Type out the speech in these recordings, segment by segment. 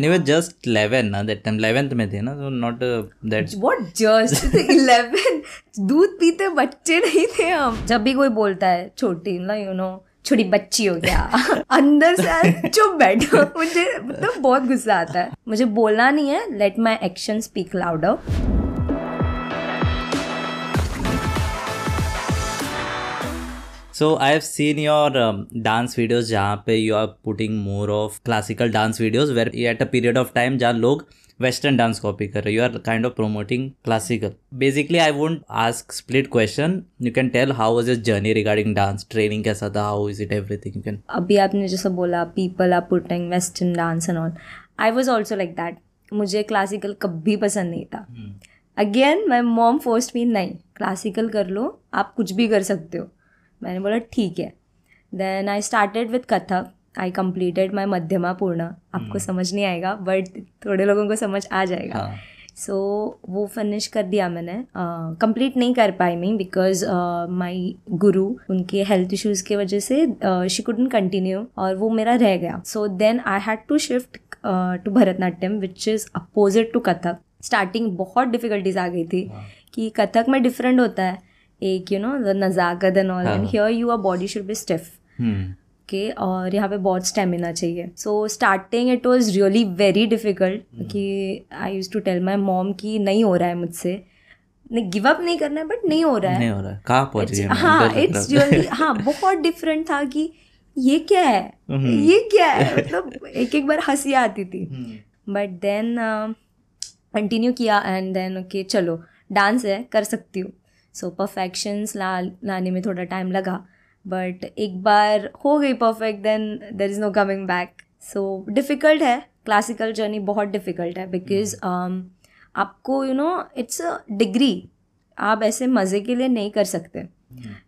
anyway just 11 na, that time 11th में थे ना so not uh, that what just eleven दूध पीते बच्चे नहीं थे हम। जब भी कोई बोलता है छोटी ना यू नो छोटी बच्ची हो गया अंदर से चुप बैठो। मुझे मतलब बहुत गुस्सा आता है। मुझे बोलना नहीं है। Let my action speak louder so I have seen your dance videos जहाँ पे you are putting more of classical dance videos where at a period of time जहाँ लोग वेस्टर्न डांस कॉपी कर रहे you are kind of promoting classical basically I want ask split question you can tell how was is journey regarding dance training कैसा था how is it everything you can अभी आपने जैसा बोला people are putting western dance and all I was also like that मुझे classical कभी पसंद नहीं था। Again my mom first mean नहीं क्लासिकल कर लो आप कुछ भी कर सकते हो। मैंने बोला ठीक है. Then I started with Kathak I completed my Madhyama Purna आपको समझ नहीं आएगा बट थोड़े लोगों को समझ आ जाएगा. हाँ. सो वो फिनिश कर दिया मैंने. कंप्लीट uh, नहीं कर पाई मैं बिकॉज़ माई गुरु उनके हेल्थ इश्यूज़ की वजह से शी कुडन कंटिन्यू और वो मेरा रह गया. So then I had to shift to Bharatanatyam which is opposite to Kathak starting बहुत डिफिकल्टीज आ गई थी wow. कि कथक में डिफरेंट होता है. एक you know the नज़ाकत and all and here you are body should be stiff. के और यहाँ पे बहुत स्टेमिना चाहिए। So starting it was really very difficult कि I use to tell my mom कि नहीं हो रहा है मुझसे। नहीं गिव अप नहीं करना है बट नहीं हो रहा है। नहीं हो रहा है। कहाँ पहुँच गए हाँ? इट्स रियली हाँ बहुत डिफरेंट था कि ये क्या है? ये क्या है? मतलब एक एक बार हँसी आती थी। बट देन कंटिन्यू किया एंड देन ओके चलो डांस है कर सकती हूँ। सो परफेक्शंस ला लाने में थोड़ा टाइम लगा. बट एक बार हो गई perfect then there is no coming back so difficult है. क्लासिकल जर्नी बहुत डिफ़िकल्ट है बिकॉज़ आपको you know it's a degree आप ऐसे मज़े के लिए नहीं कर सकते.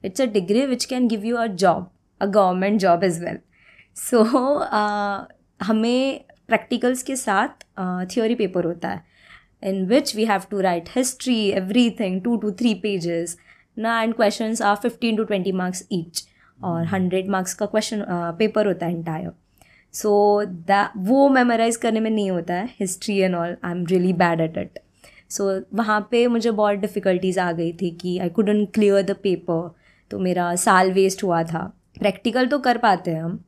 It's a degree which can give you a job a government job is well so हमें प्रैक्टिकल्स के साथ थियोरी पेपर होता है. In which we have to write history, everything, two to three pages. ना and questions are 15 to 20 marks each और 100 marks का question paper होता है entire. सो दैट वो मेमोराइज करने में नहीं होता है history and all I am really bad at it so वहाँ पे मुझे बहुत डिफ़िकल्टीज आ गई थी कि I couldn't clear the paper तो मेरा साल वेस्ट हुआ था। प्रैक्टिकल तो कर पाते हैं हम।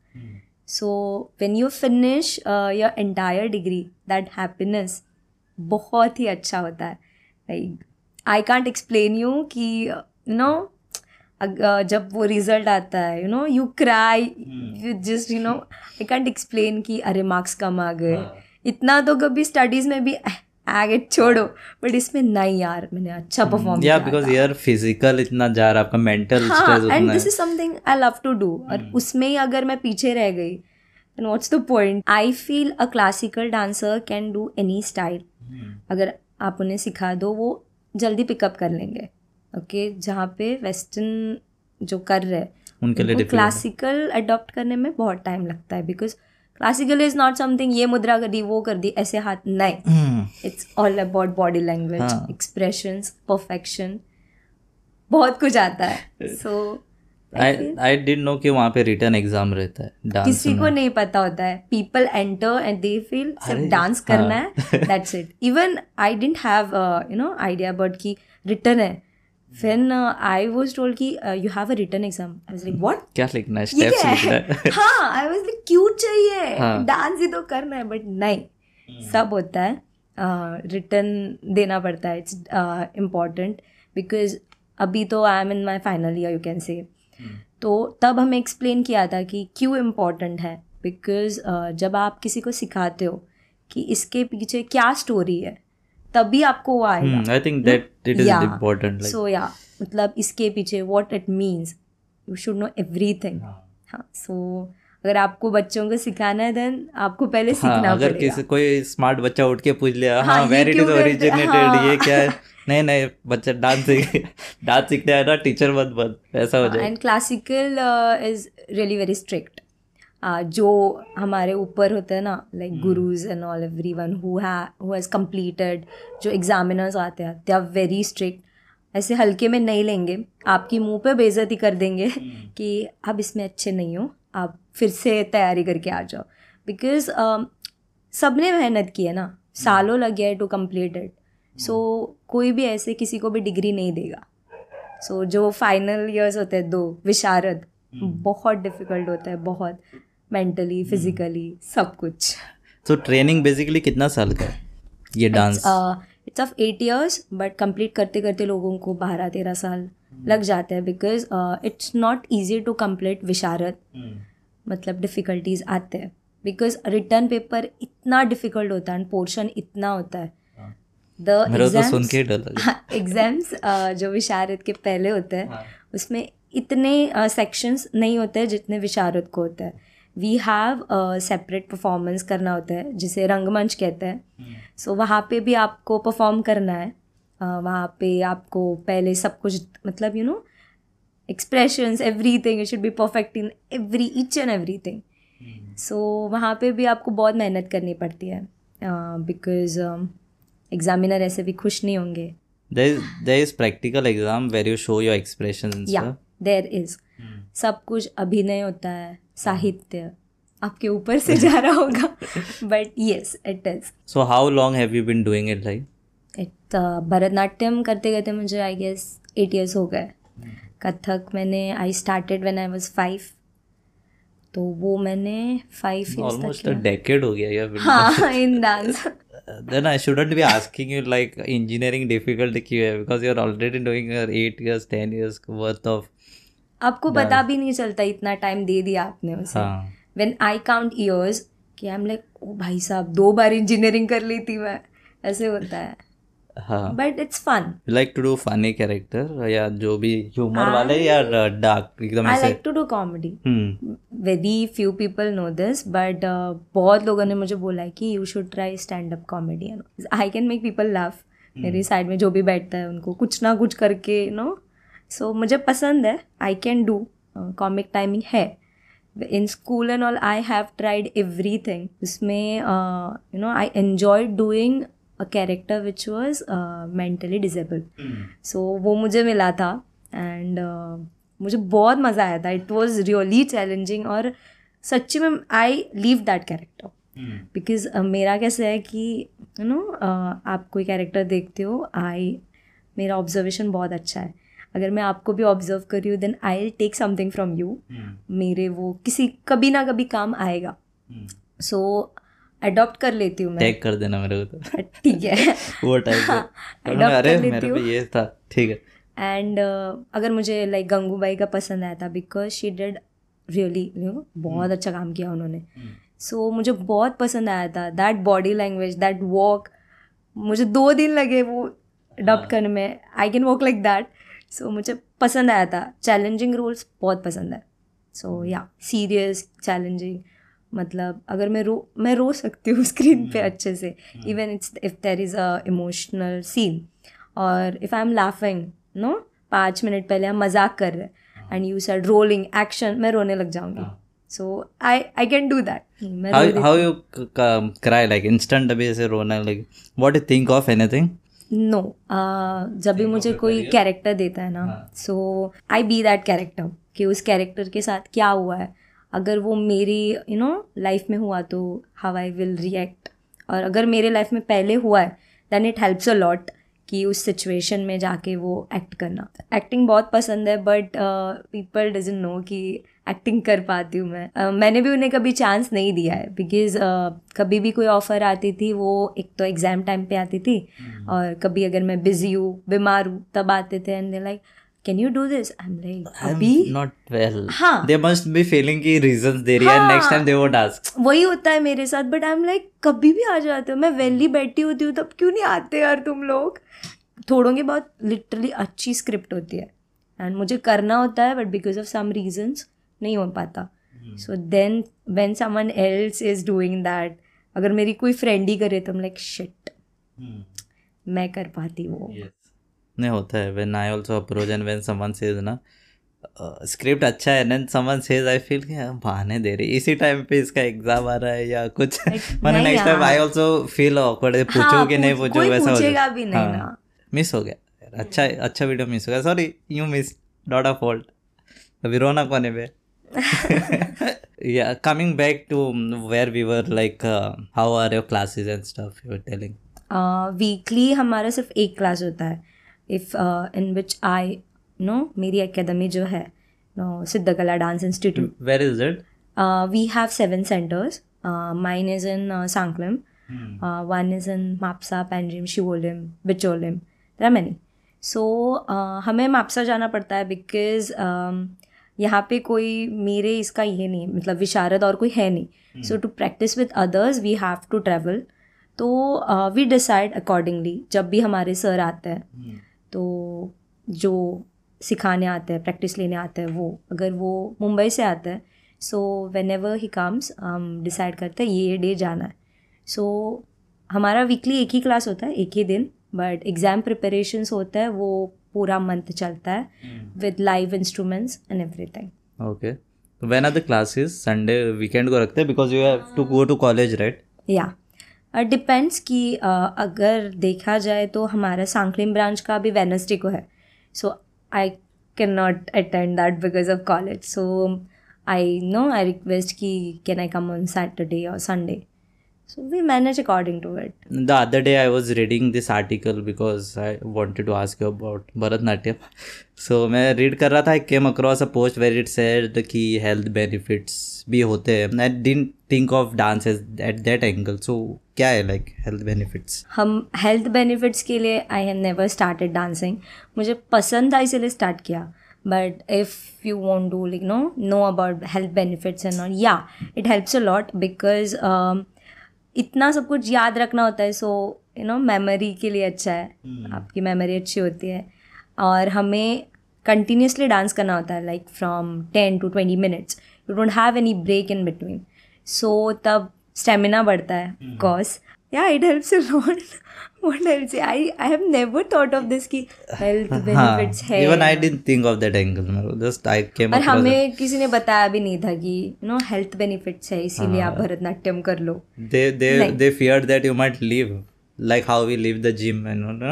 So when you finish your entire degree that happiness बहुत ही अच्छा होता है। Like I can't explain you कि यू नो जब वो रिज़ल्ट आता है you know you cry you just you know I can't explain कि अरे मार्क्स कम आ गए। इतना तो कभी स्टडीज़ में भी आगे छोड़ो बट इसमें नहीं यार मैंने अच्छा परफॉर्म या बिकॉज़ यार फ़िज़िकल इतना जा रहा आपका मेंटल हाँ stress and this is something I love to do और उसमें ही अगर मैं पीछे रह गई then what's the point? I feel a classical dancer can do any style. अगर आप उन्हें सिखा दो वो जल्दी पिकअप कर लेंगे ओके जहाँ पे वेस्टर्न जो कर रहे हैं उनके लिए क्लासिकल अडॉप्ट करने में बहुत टाइम लगता है because classical is not something ये मुद्रा कर दी वो कर दी ऐसे हाथ नहीं। हम्म, it's all about body language. Expressions perfection बहुत कुछ आता है। सो आई डिड नो कि वहाँ पे रिटर्न एग्ज़ाम रहता है डांस किसी को नहीं पता होता है। People enter and they feel सिर्फ़ डांस करना हाँ। है। That's it even I have you know idea about कि रिटर्न है। फिर आई वॉज़ टोल्ड कि you have a written exam I was like what क्या लिखना है? स्टेप्स लिखना है। है हाँ आई वाज लाइक क्यों चाहिए? हाँ। डांस ही तो करना है बट नहीं। सब होता है रिटर्न देना पड़ता है इट्स इंपॉर्टेंट बिकॉज़ अभी तो I am in my final year you can say तो तब हमें एक्सप्लेन किया था कि क्यों इंपॉर्टेंट है। बिकॉज़ जब आप किसी को सिखाते हो कि इसके पीछे क्या स्टोरी है तभी आपको वो आएगा। I think that it is Yeah. Important so या मतलब इसके पीछे what it means you should know everything हाँ सो अगर आपको बच्चों को सिखाना है देन आपको पहले हाँ सीखना अगर किसी कोई स्मार्ट बच्चा उठ के पूछ लिया हाँ, हाँ वेर इज़ ओरिजिनेटेड हाँ। ये क्या है? नहीं नहीं बच्चा डांस सीख डांस सीखने आया ना टीचर मत बन ऐसा हो जाए। And classical is really very strict जो हमारे ऊपर होते हैं ना like gurus and all everyone who has completed जो एग्जामिनर्स आते हैं दे आर वेरी स्ट्रिक्ट ऐसे हल्के में नहीं लेंगे। आपकी मुँह पे बेइज्जती कर देंगे कि आप इसमें अच्छे नहीं हो आप फिर से तैयारी करके आ जाओ। बिकॉज़ सबने मेहनत की है ना। सालों लग गया है टू कंप्लीट इट सो कोई भी ऐसे किसी को भी डिग्री नहीं देगा। सो so, जो फाइनल ईयर्स होते हैं दो विशारद बहुत डिफ़िकल्ट होता है बहुत। मेंटली फिजिकली सब कुछ। तो ट्रेनिंग बेसिकली कितना साल का है? ये dance it's of eight years but complete करते करते लोगों को बारह तेरह साल लग जाते हैं। Because it's not easy to complete Visharad. मतलब डिफ़िकल्टीज आते हैं। बिकॉज़ रिटर्न पेपर इतना डिफ़िकल्ट होता है पोर्शन इतना होता है। द मेरा तो सुन के डर लगा एग्ज़ाम्स जो विशारद के पहले होते हैं हाँ। उसमें इतने सेक्शंस नहीं होते हैं जितने विशारद को होता है। वी हैव सेपरेट परफॉर्मेंस करना होता है जिसे रंगमंच कहते हैं। सो so, वहाँ पे भी आपको परफॉर्म करना है। uh, वहाँ पे आपको पहले सब कुछ मतलब you know expressions everything it should be perfect in every each and everything so वहाँ पे भी आपको बहुत मेहनत करनी पड़ती है बिकॉज़ एग्जामिनर ऐसे भी खुश नहीं होंगे। There is there is practical exam where you show your expressions and या देर इज़ सब कुछ अभिनय होता है साहित्य। आपके ऊपर से जा रहा होगा but yes it is so how long have you been doing it like? It Bharatanatyam करते करते मुझे आई गेस एट ईयर्स हो गए। कथक मैंने I started when I was five तो वो मैंने फाइव ऑलमोस्ट डेकेड हो गया हाँ in dance then I shouldn't be asking you like engineering difficult क्यों है? Because you are already doing your eight years ten years worth of आपको पता भी नहीं चलता इतना टाइम दे दिया आपने उसे। व्हेन आई काउंट इयर्स कि आई एम लाइक ओ भाई साहब दो बार इंजीनियरिंग कर ली थी मैं। ऐसे होता है। हाँ। But it's fun like to do funny character या जो भी humor वाले या dark एकदम I like to do comedy very few people know this but बहुत लोगों ने मुझे बोला है कि you should try stand up comedy I can make people laugh मेरी साइड में जो भी बैठता है उनको कुछ ना कुछ करके यू नो सो मुझे पसंद है. I can do comic timing है. In school and all I have tried everything उसमें you know I enjoy doing character which was mentally disable so वो मुझे मिला था एंड मुझे बहुत मज़ा आया था. इट वॉज़ रियली चैलेंजिंग और सच्ची में I live that character because मेरा कैसे है कि यू नो आप कोई कैरेक्टर देखते हो आई मेरा ऑब्जर्वेशन बहुत अच्छा है. अगर मैं आपको भी ऑब्ज़र्व कर रही हूँ then I will take something from you मेरे वो किसी कभी ना कभी काम आएगा. सो अडॉप्ट कर लेती हूँ मैं। टैग कर देना मेरे को तो। ठीक है। वो टाइप हाँ, अरे मेरे पे हूँ। ये था ठीक है। एंड अगर मुझे लाइक गंगूबाई का पसंद आया था because she did really you know बहुत अच्छा काम किया उन्होंने। सो so, मुझे बहुत पसंद आया था that body language that walk मुझे दो दिन लगे वो अडॉप्ट करने में। I can walk like that so मुझे पसंद आया था। चैलेंजिंग रोल्स बहुत पसंद है। सो या सीरियस चैलेंजिंग मतलब अगर मैं रो मैं रो सकती हूँ स्क्रीन पे अच्छे से even it's if there is a emotional scene और if I am laughing no पाँच मिनट पहले हम मज़ाक कर रहे हैं and you sir rolling action मैं रोने लग जाऊँगी। So I I can do that c- c- cry like instant अभी ऐसे रोना like what you think of anything? No जब भी मुझे कोई कैरेक्टर देता है ना so I be that character कि उस कैरेक्टर के साथ क्या हुआ है। अगर वो मेरी यू नो लाइफ में हुआ तो हाउ आई विल रिएक्ट और अगर मेरे लाइफ में पहले हुआ है then it helps a lot कि उस सिचुएशन में जाके वो एक्ट करना। एक्टिंग बहुत पसंद है बट पीपल डजेंट नो कि एक्टिंग कर पाती हूँ मैं। Uh, मैंने भी उन्हें कभी चांस नहीं दिया है बिकॉज़ uh, कभी भी कोई ऑफ़र आती थी वो एक तो एग्ज़ाम टाइम पे आती थी mm-hmm. और कभी अगर मैं बिज़ी हूँ बीमार हूँ तब आते थे and they like can you do this I am like I'm अभी not well. हाँ। they must be feeling की reasons दे रही है next time they won't ask. वही होता है मेरे साथ बट आई एम लाइक कभी भी आ जाते हो। मैं वेली बैठी होती हूँ तब क्यों नहीं आते यार तुम लोग? थोड़ों की बहुत लिटरली अच्छी स्क्रिप्ट होती है। एंड मुझे करना होता है but because of some reasons नहीं हो पाता। So then when someone else is doing that अगर मेरी कोई फ्रेंड ही करे तो I'm लाइक शिट मैं कर पाती वो yes. नहीं होता है when I also approach and when someone says ना स्क्रिप्ट अच्छा है then someone says I feel कि हाँ, बहाने दे रही इसी टाइम पे इसका एग्ज़ाम आ रहा है या कुछ मैंने next time I also feel awkward पूछो हाँ, कि नहीं पूछो वैसा हो पूछेगा जाए। भी नहीं हाँ, ना। मिस हो गया अच्छा अच्छा वीडियो मिस हो गया sorry you miss not a fault अभी रोना कोने पे yeah coming back to um, where we were like uh, how are your classes and stuff you were telling weekly हमारा सिर्फ़ एक क्लास होता है if in which I know मेरी एकेडमी जो है no Siddhkala dance institute where is it? We have seven centres mine is in Sanquelim one is in Mapusa Panjim Siolim Bicholim there are many so हमें मापसा जाना पड़ता है because यहाँ पे कोई मेरे इसका ये नहीं मतलब विशारद और कोई है नहीं. So to practice with others we have to travel तो वी डिसाइड अकॉर्डिंगली जब भी हमारे सर आते हैं. तो जो सिखाने आते हैं प्रैक्टिस लेने आते हैं वो अगर वो मुंबई से आते हैं so whenever he comes हम डिसाइड करते हैं ये डे जाना है। सो so, हमारा वीकली एक ही क्लास होता है एक ही दिन बट एग्ज़ाम प्रिपरेशंस होता है वो पूरा मंथ चलता है with live instruments and everything okay. So when are the classes? Sunday weekend को रखते हैं because you have to go to college right? या डिपेंड्स कि uh, अगर देखा जाए तो हमारा सांकलिम ब्रांच का भी वेनसडे को है so I can not attend that because of college so I know I request कि can I come on Saturday और Sunday so we manage according to it the other day i was reading this article because i wanted to ask you about bharatnatyam so मैं read कर रहा था i came across a post where it said कि health benefits भी होते हैं. I didn't think of dance as at that angle. So क्या है like health benefits? हम हेल्थ बेनिफिट्स के लिए I have never started dancing मुझे पसंद था इसीलिए स्टार्ट किया. But if you want to like no no about health benefits and all yeah it helps a lot because इतना सब कुछ याद रखना होता है. सो यू नो मेमोरी के लिए अच्छा है. आपकी मेमोरी अच्छी होती है. और हमें कंटिन्यूसली डांस करना होता है like from ten to twenty minutes you don't have any break in between so तब स्टेमिना बढ़ता है cause yeah it helps a lot what I say I I have never thought of this की health benefits है. even i didn't think of that angle just i came और हमें किसी ने बताया भी नहीं था कि यू नो हेल्थ बेनिफिट्स है इसीलिए आप भरतनाट्यम कर लो. They they नहीं। they feared that you might like how we leave the gym and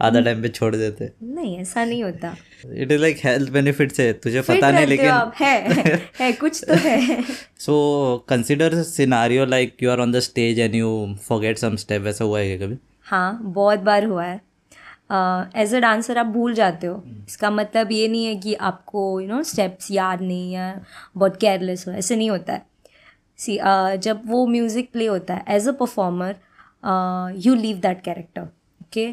आधा टाइम पे छोड़ देते। नहीं ऐसा नहीं होता। It is like health benefits है तुझे पता नहीं लेकिन है है, कुछ तो है। So consider scenario like you are on the stage and you forget some step ऐसा हुआ है कभी? हाँ बहुत बार हुआ है। एज अ डांसर आप भूल जाते हो। इसका मतलब ये नहीं है कि आपको यू नो स्टेप्स याद नहीं या बहुत केयरलेस हो। ऐसे नहीं होता है। सी जब वो म्यूज़िक प्ले होता है as a performer you live that character okay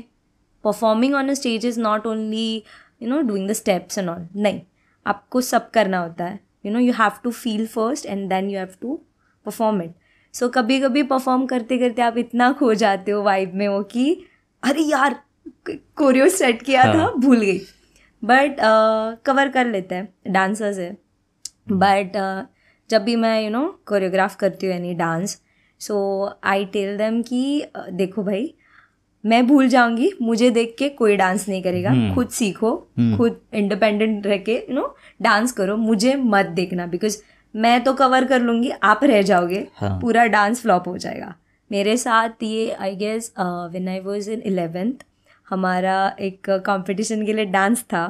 performing on a stage is not only you know doing the steps and all नहीं आपको सब करना होता है. You know you have to feel first and then you have to perform it so कभी कभी perform करते करते आप इतना खो जाते हो वाइब में वो कि अरे यार कोरियो सेट किया था हाँ। भूल गई. बट कवर कर लेते हैं डांसर्स है. बट जब भी मैं यू नो कोरियोग्राफ करती हूँ यानी dance so I tell them कि देखो भाई मैं भूल जाऊँगी मुझे देख के कोई डांस नहीं करेगा हम्म। खुद सीखो हम्म। खुद इंडिपेंडेंट रह के यू नो डांस करो मुझे मत देखना बिकॉज़ मैं तो कवर कर लूँगी आप रह जाओगे हाँ। पूरा डांस फ्लॉप हो जाएगा मेरे साथ ये I guess when I was in eleventh हमारा एक कंपटीशन के लिए डांस था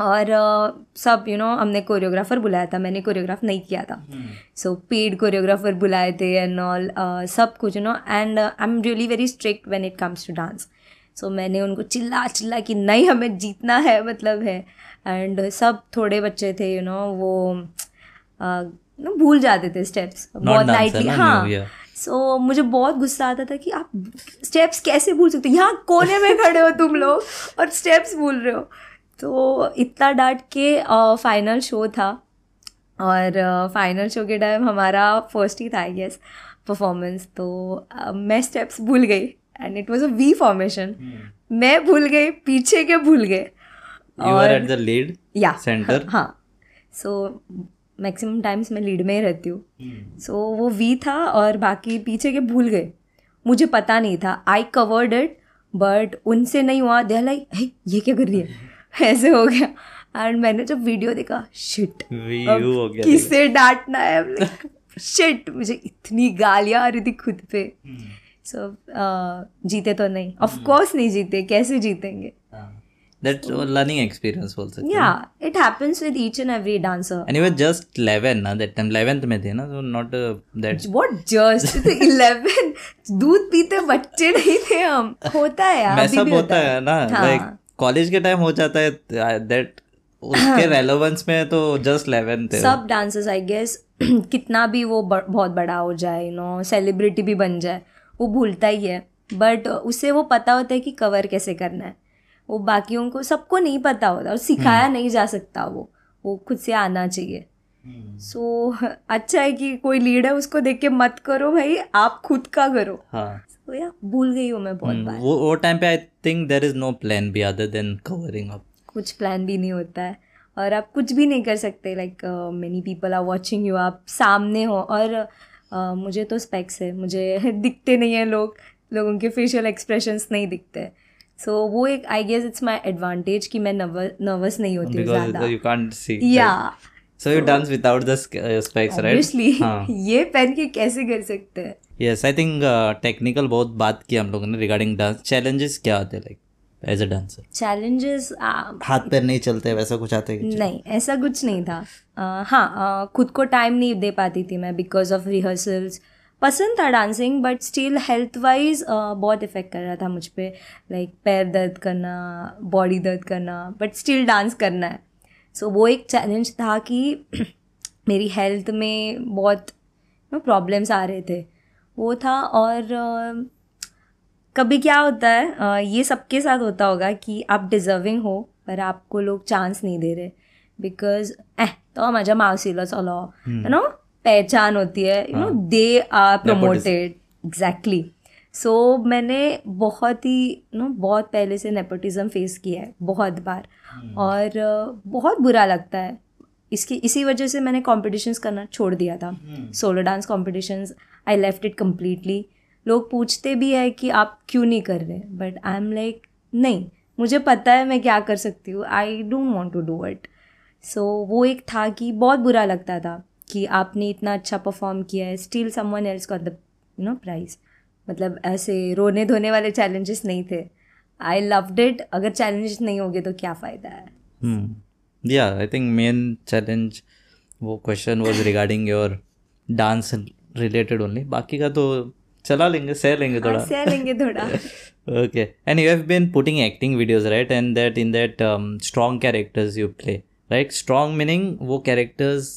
और uh, सब यू you नो know, हमने कोरियोग्राफर बुलाया था मैंने कोरियोग्राफ नहीं किया था। सो पेड कोरियोग्राफर बुलाए थे एंड ऑल सब कुछ you know and I am really very strict when it comes to dance so मैंने उनको चिल्ला चिल्ला कि नहीं हमें जीतना है मतलब है। एंड सब थोड़े बच्चे थे यू you नो know, वो uh, no, भूल जाते थे स्टेप्स बहुत लाइटली हाँ. सो मुझे बहुत गुस्सा आता था कि आप स्टेप्स कैसे भूल सकते हो? यहाँ कोने में खड़े हो तुम लोग और स्टेप्स भूल रहे हो। तो इतना डांट के फाइनल शो था। और फाइनल शो के टाइम हमारा फ़र्स्ट ही था आई गेस परफॉर्मेंस तो मैं स्टेप्स भूल गई and it was a V formation मैं भूल गई पीछे के भूल गए। आर एट द लीड या सेंटर हाँ सो मैक्सिमम टाइम्स मैं लीड में ही रहती हूँ। सो so, वो वी था और बाकी पीछे के भूल गए। मुझे पता नहीं था। आई कवर्ड इट बट उनसे नहीं हुआ। दे लाइक हे ये क्या कर रही है? ऐसे हो गया। एंड मैंने जब वीडियो देखा शिट हो किससे डांटना है? शिट मुझे इतनी गालियाँ आ रही थी खुद पे। सो so, uh, जीते तो नहीं। ऑफ़ कोर्स नहीं जीते कैसे जीतेंगे? हाँ। लर्निंग एक्सपीरियंस बोल सकते हैं। Yeah it happens with each and every dancer. And you were just 11 ना दैट टाइम 11th में थे ना तो not that what just? Eleven दूध पीते बच्चे नहीं थे हम। होता है यार मैसअप भी होता है। ना हाँ। कॉलेज के टाइम हो जाता है दैट उसके रेलेवेंस में तो जस्ट 11 थे सब डांसर्स आई गेस कितना भी वो ब- बहुत बड़ा हो जाए यू नो सेलिब्रिटी भी बन जाए वो भूलता ही है। बट उसे वो पता होता है कि कवर कैसे करना है। वो बाकियों को सबको नहीं पता होता और सिखाया नहीं जा सकता वो। वो खुद से आना चाहिए। सो so, अच्छा है कि कोई लीड है उसको देख के मत करो भाई आप खुद का करो। हाँ। तो यार भूल गई हूँ मैं बहुत हम्म, बार। वो वो टाइम पे I think there is no plan B other than covering up कुछ प्लान भी नहीं होता है। और आप कुछ भी नहीं कर सकते like many people are watching you आप सामने हो। और uh, मुझे तो स्पेक्स है मुझे दिखते नहीं है लोग लोगों के फेशियल एक्सप्रेशंस नहीं दिखते। सो so, वो एक I guess it's my advantage कि मैं नर्वस नहीं होती ज़्यादा। यू कांट सी या dance without the specs right obviously ये पहन के कैसे कर सकते हैं? Yes I think technical uh, बहुत बात की हम लोगों ने रिगार्डिंग डांस चैलेंजेस क्या आते हैं like as a dancer challenges हाथ पैर नहीं चलते वैसा कुछ आते नहीं ऐसा कुछ नहीं था। हाँ खुद को टाइम नहीं दे पाती थी मैं बिकॉज़ ऑफ़ रिहर्सल्स पसंद था dancing but still health wise बहुत इफ़ेक्ट कर रहा था मुझ पर लाइक पैर दर्द करना बॉडी दर्द करना बट स्टिल डांस करना है। सो so, वो एक चैलेंज था कि मेरी हेल्थ में बहुत प्रॉब्लम्स आ रहे थे। वो था और कभी क्या होता है ये सबके साथ होता होगा कि आप डिजर्विंग हो पर आपको लोग चांस नहीं दे रहे। बिकॉज़ एह तो माझ्या मावशीला चलो। यू नो पहचान होती है। You know they are promoted exactly so मैंने बहुत ही यू नो बहुत पहले से नेपोटिज्म फेस किया है बहुत बार। और बहुत बुरा लगता है। इसकी इसी वजह से मैंने कॉम्पिटिशन्स करना छोड़ दिया था। Solo dance competitions I left it completely लोग पूछते भी है कि आप क्यों नहीं कर रहे बट आई एम लाइक नहीं मुझे पता है मैं क्या कर सकती हूँ। I don't want to do it so वो एक था कि बहुत बुरा लगता था कि आपने इतना अच्छा परफॉर्म किया है। Still someone else got the you know prize मतलब ऐसे रोने धोने वाले चैलेंजेस नहीं थे। आई लव इट अगर चैलेंज नहीं होगे तो क्या फ़ायदा है? Yeah I think main challenge वो question was regarding your dance related only बाकी का तो चला लेंगे सह लेंगे हाँ, थोड़ा। सह लेंगे थोड़ा। Okay and you have been putting acting videos right and that in that strong characters you play right strong meaning वो characters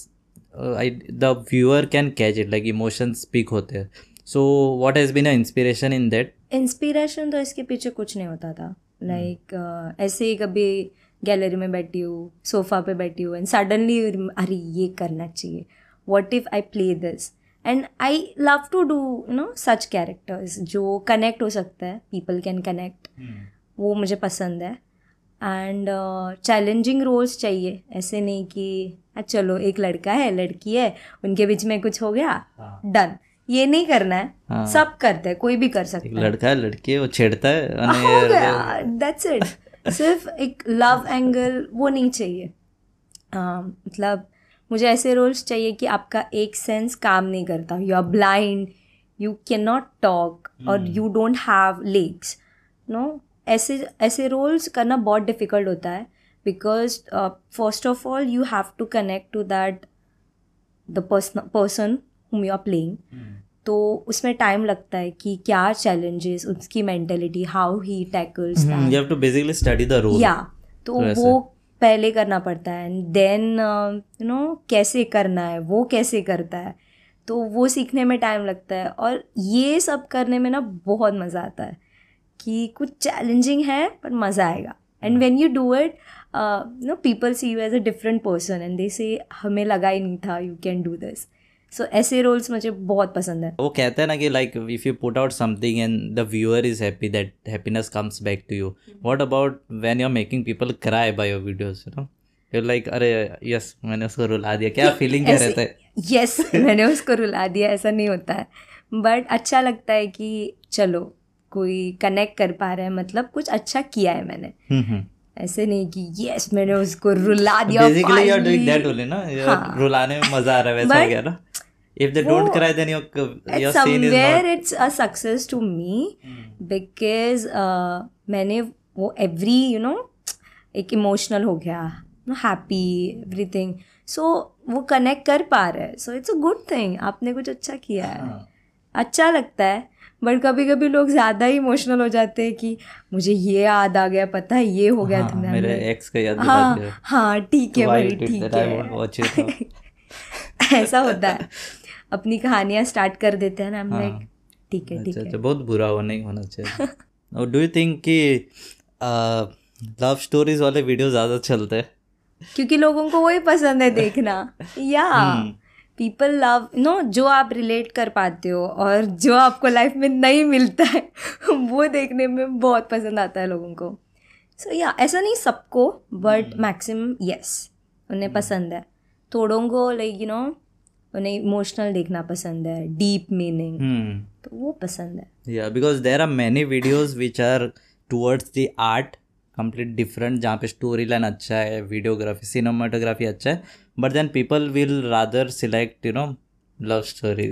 the viewer can catch it like emotions speak होते हैं। So what has been an inspiration in that? Inspiration तो इसके पीछे कुछ नहीं होता था। लाइक ऐसे ही कभी गैलरी में बैठी हूँ सोफा पे बैठी हूँ एंड सडनली अरे ये करना चाहिए। What if I play this and I love to do you know such characters जो कनेक्ट हो सकता है। पीपल कैन कनेक्ट वो मुझे पसंद है। एंड चैलेंजिंग रोल्स चाहिए। ऐसे नहीं कि "आ, चलो एक लड़का है लड़की है उनके बीच में कुछ हो गया डन ये नहीं करना है। हाँ। सब करते हैं कोई भी कर सकता है। लड़का है लड़की वो छेड़ता है हो गया दैट्स इट सिर्फ़ एक लव एंगल वो नहीं चाहिए। मतलब मुझे ऐसे रोल्स चाहिए कि आपका एक सेंस काम नहीं करता। You are blind you can not talk और you don't have legs no ऐसे ऐसे रोल्स करना बहुत डिफ़िकल्ट होता है। Because first of all you have to connect to that the person whom you are playing तो उसमें टाइम लगता है कि क्या चैलेंजेस उसकी mentality how he tackles you have to basically study the role. या तो तो वो पहले करना पड़ता है एंड देन यू नो कैसे करना है वो कैसे करता है तो वो सीखने में टाइम लगता है और ये सब करने में ना बहुत मज़ा आता है कि कुछ चैलेंजिंग है पर मज़ा आएगा. And when you do it know people see you as a different person and they say हमें लगा ही नहीं था you can do this so ऐसे रोल्स मुझे बहुत पसंद है। वो कहते हैं ना कि like if you put out something and the viewer is happy that happiness comes back to you what about when you are making people cry by your videos you know you like अरे yes मैंने उसको रुला दिया। क्या feeling क्या रहता है? Yes मैंने उसको रुला दिया ऐसा नहीं होता है। बट अच्छा लगता है कि चलो कोई कनेक्ट कर पा रहा है मतलब कुछ अच्छा किया है मैंने। हम्म ऐसे नहीं कि यस मैंने उसको रुला दिया basically you are doing that only ना? हाँ। रुलाने में मज़ा आ रहा है वैसा हो गया ना? दे डोंट वो- cry then your At your scene is somewhere it's a success to me because uh, मैंने वो एवरी यू नो एक इमोशनल हो गया हैप्पी एवरीथिंग सो वो कनेक्ट कर पा रहे हैं. So it's a good thing आपने कुछ अच्छा किया है. हाँ। अच्छा लगता है बट कभी कभी लोग ज़्यादा ही इमोशनल हो जाते हैं कि मुझे ये याद आ गया पता है ये हो गया हाँ, था मैं मेरे एक्स का याद हाँ हाँ ठीक है भाई ठीक that? I won't watch it now. है ऐसा होता है। अपनी कहानियाँ स्टार्ट कर देते हैं ना हम हाँ। लाइक ठीक है ठीक अच्छा है। अच्छा बहुत बुरा हो नहीं होना चाहिए। और डू यू थिंक कि लव स्टोरीज वाले वीडियो ज़्यादा चलते हैं? क्योंकि लोगों को वही पसंद है देखना। या हम्म। पीपल लव नो जो आप रिलेट कर पाते हो और जो आपको लाइफ में नहीं मिलता है वो देखने में बहुत पसंद आता है लोगों को। सो so, या yeah, ऐसा नहीं सबको बट मैक्सिमम यस उन्हें पसंद है। थोड़ों को लाइक यू नो उन्हें इमोशनल देखना पसंद है डीप मीनिंग हम्म तो वो पसंद है। Yeah, because there are many videos which are towards the art complete different जहाँ पे स्टोरी लाइन अच्छा है वीडियोग्राफी सिनेमाटोग्राफी अच्छा है but then people will rather select you know love story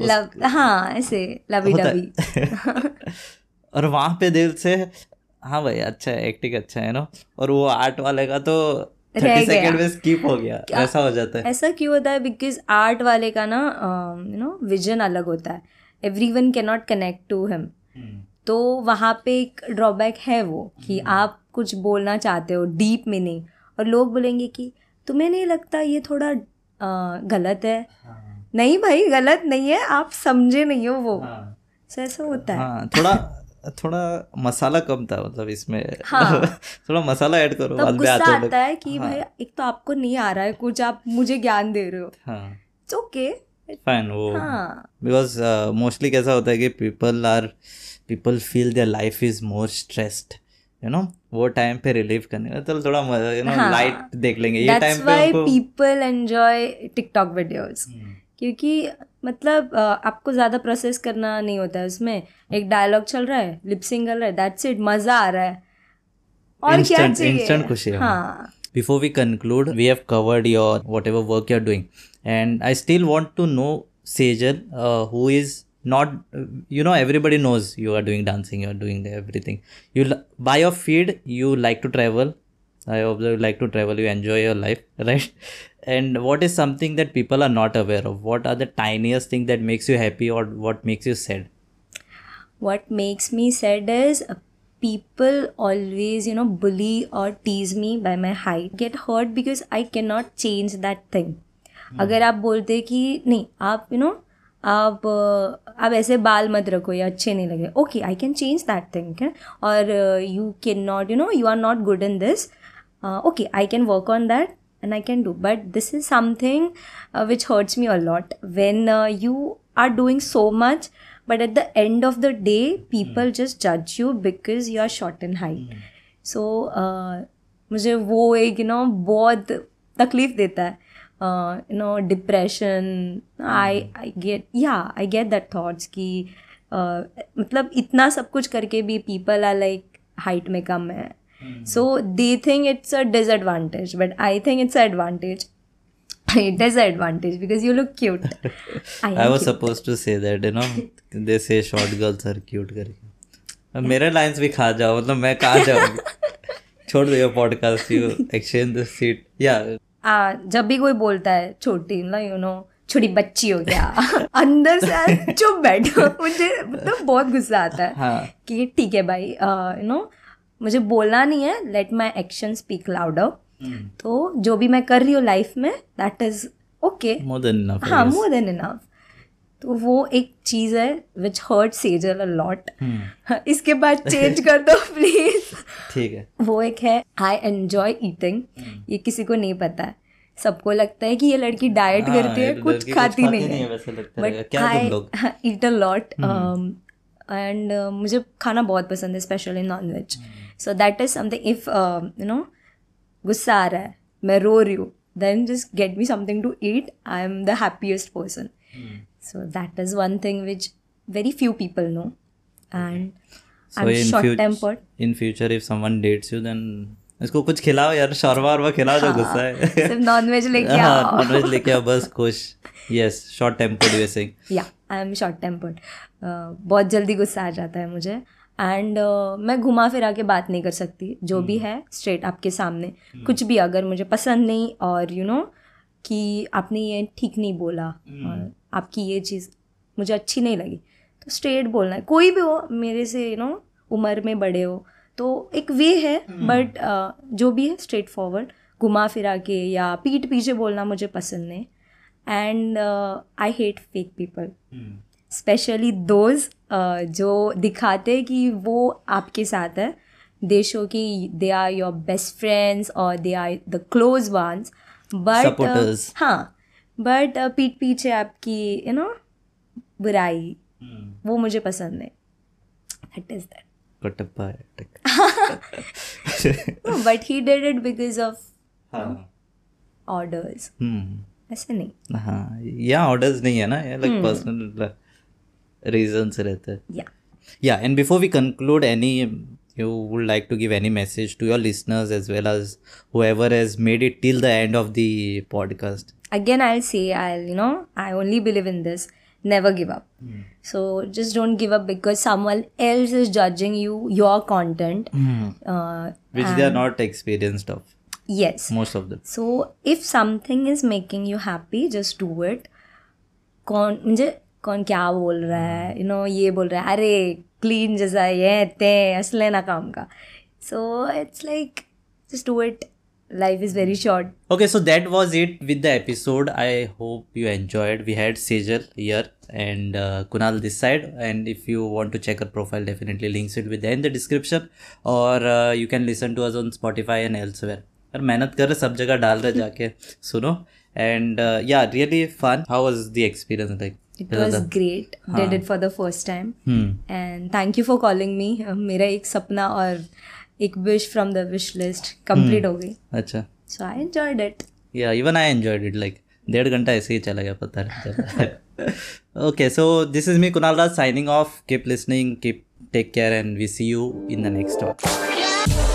love हाँ ऐसे लवी डवी और वहाँ पे दिल से हाँ भाई अच्छा है एक्टिंग अच्छा है ना और वो आर्ट वाले का तो थर्टी सेकेंड में स्किप हो गया। ऐसा हो जाता है। ऐसा क्यों होता है? बिकॉज़ आर्ट वाले का ना यू नो विजन अलग होता है। Everyone can not connect to him तो वहाँ पे एक ड्रॉबैक है वो कि hmm. आप कुछ बोलना चाहते हो डीप मीनिंग और लोग बोलेंगे कि तुम्हें नहीं लगता ये थोड़ा अ, गलत है? हाँ, नहीं भाई गलत नहीं है आप समझे नहीं हो वो। हाँ, ऐसा होता है। हाँ थोड़ा थोड़ा मसाला कम था मतलब इसमें। हाँ। थोड़ा मसाला ऐड करो तब गुस्सा आते आता है कि हाँ। भाई एक तो आपको नहीं आ रहा है कुछ आप मुझे ज्ञान दे रहे हो। हाँ। इट्स ओके फाइन वो। हाँ। बिकॉज़ मोस्टली कैसा होता है कि people are people feel their life is more stressed you know वो टाइम पे रिलीव करने का चलो थोड़ा यू नो हाँ। लाइट देख लेंगे। ये टाइम पे पीपल एंजॉय टिकटॉक वीडियोस क्योंकि मतलब आपको ज़्यादा प्रोसेस करना नहीं होता है उसमें। एक डायलॉग चल रहा है लिपसिंग कर रहा है दैट्स इट मज़ा आ रहा है। और instant, क्या इंस्टेंट खुशी हाँ। Before we conclude we have covered your whatever work you are doing and I still want to know Sejal who is not you know everybody knows you are doing dancing you are doing everything you by your feed you like to travel I observe like to travel you enjoy your life right and what is something that people are not aware of what are the tiniest thing that makes you happy or what makes you sad what makes me sad is uh, people always you know bully or tease me by my height get hurt because i cannot change that thing अगर आप बोलते कि नहीं आप you know आप अ, आप ऐसे बाल मत रखो या अच्छे नहीं लगे okay I can change that thing और you can not you know you are not good in this okay I can work on that and I can do. But this is something uh, which hurts me a lot when uh, you are doing so much, but at the end of the day, people mm. just judge you because you are short in height. Mm. So uh, मुझे वो एक you know बहुत तकलीफ़ देता है you know depression I I get या I get that thoughts कि uh, मतलब इतना सब कुछ करके भी पीपल आर लाइक हाइट में कम है so they think it's a disadvantage but i think it's an advantage disadvantage because you look cute i, I was cute. supposed to say that, you know, they say short girls are cute करके मेरे lines भी खा जाओ मतलब मैं कहाँ जाऊँगी छोड़ दो ये podcast you exchange the seat या जब भी कोई बोलता है छोटी ना यू नो छोटी बच्ची हो गया अंदर से चुप बैठो मुझे मतलब बहुत गुस्सा आता है हाँ कि ठीक है भाई यू नो मुझे बोलना नहीं है let my action speak louder तो जो भी मैं कर रही हूँ लाइफ में that is okay more than enough हाँ मोर देन इनफ तो वो एक चीज़ है which hurt Sejal a lot इसके बाद चेंज कर दो प्लीज़ ठीक है. वो एक है आई एन्जॉय ईटिंग ये किसी को नहीं पता है. सबको लगता है कि ये लड़की डाइट हाँ, करती है कुछ खाती नहीं है. वैसे लगता रहेगा. But I eat a lot and मुझे खाना बहुत पसंद है specially non veg so that is something if you know गुस्सा आ रहा है मैं रो रही हूँ then just get me something to eat I am the happiest person so that is one thing which very few people know and So I am in short in future if someone dates you then इसको कुछ खिलाओ यार खिलाओ जो गुस्सा है। सिर्फ़ लेके हाँ नॉनवेज लेके आओ बस खुश। Yes short tempered you saying yeah I am short tempered बहुत जल्दी गुस्सा आ जाता है मुझे। एंड uh, मैं घुमा फिरा के बात नहीं कर सकती जो hmm. भी है स्ट्रेट आपके सामने। hmm. कुछ भी अगर मुझे पसंद नहीं और यू you नो know, कि आपने ये ठीक नहीं बोला hmm. और आपकी ये चीज़ मुझे अच्छी नहीं लगी तो स्ट्रेट बोलना है। कोई भी हो मेरे से यू नो उम्र में बड़े हो तो एक वे है बट uh, जो भी है स्ट्रेट फॉरवर्ड घुमा फिरा के या पीठ पीछे बोलना मुझे पसंद नहीं। And I hate fake people specially those जो दिखाते कि वो आपके साथ है। दे शो कि they are your best friends और they are the close ones but हाँ बट पीठ पीछे आपकी यू नो बुराई वो मुझे पसंद है that is that Kattappa but he did it because of हाँ। ऑर्डर्स ऐसे नहीं। हाँ यहाँ ऑर्डर्स नहीं है ना लाइक पर्सनल रीजंस रहते हैं या Yeah, and before we conclude, any you would like to give any message to your listeners as well as whoever has made it till the end of the podcast? again i'll say i'll you know i only believe in this never give up so just don't give up because someone else is judging you your content uh, Which they are not experienced of, yes most of them. so if something is making you happy just do it कौन मुझे कौन क्या बोल रहा है? You no ये बोल रहा है अरे क्लीन जैसा ये ते असले ना काम का. So it's like just do it life is very short okay so that was it with the episode I hope you enjoyed we had Sejal here and Kunal this side and if you want to check our profile definitely links it within the description और you can listen to us on Spotify and elsewhere अगर मेहनत कर रहे सब जगह डाल रहे जाके सुनो. And yeah really fun how was the experience like It was great. Did it for the first time. Hmm And thank you for calling me. Uh, मेरा एक सपना और एक wish from the wish list complete हो गई. अच्छा So I enjoyed it. Yeah even I enjoyed it like डेढ़ घंटा ऐसे ही चला गया पता नहीं okay so this is me Kunal Raj signing off keep listening keep take care and we see you in the next one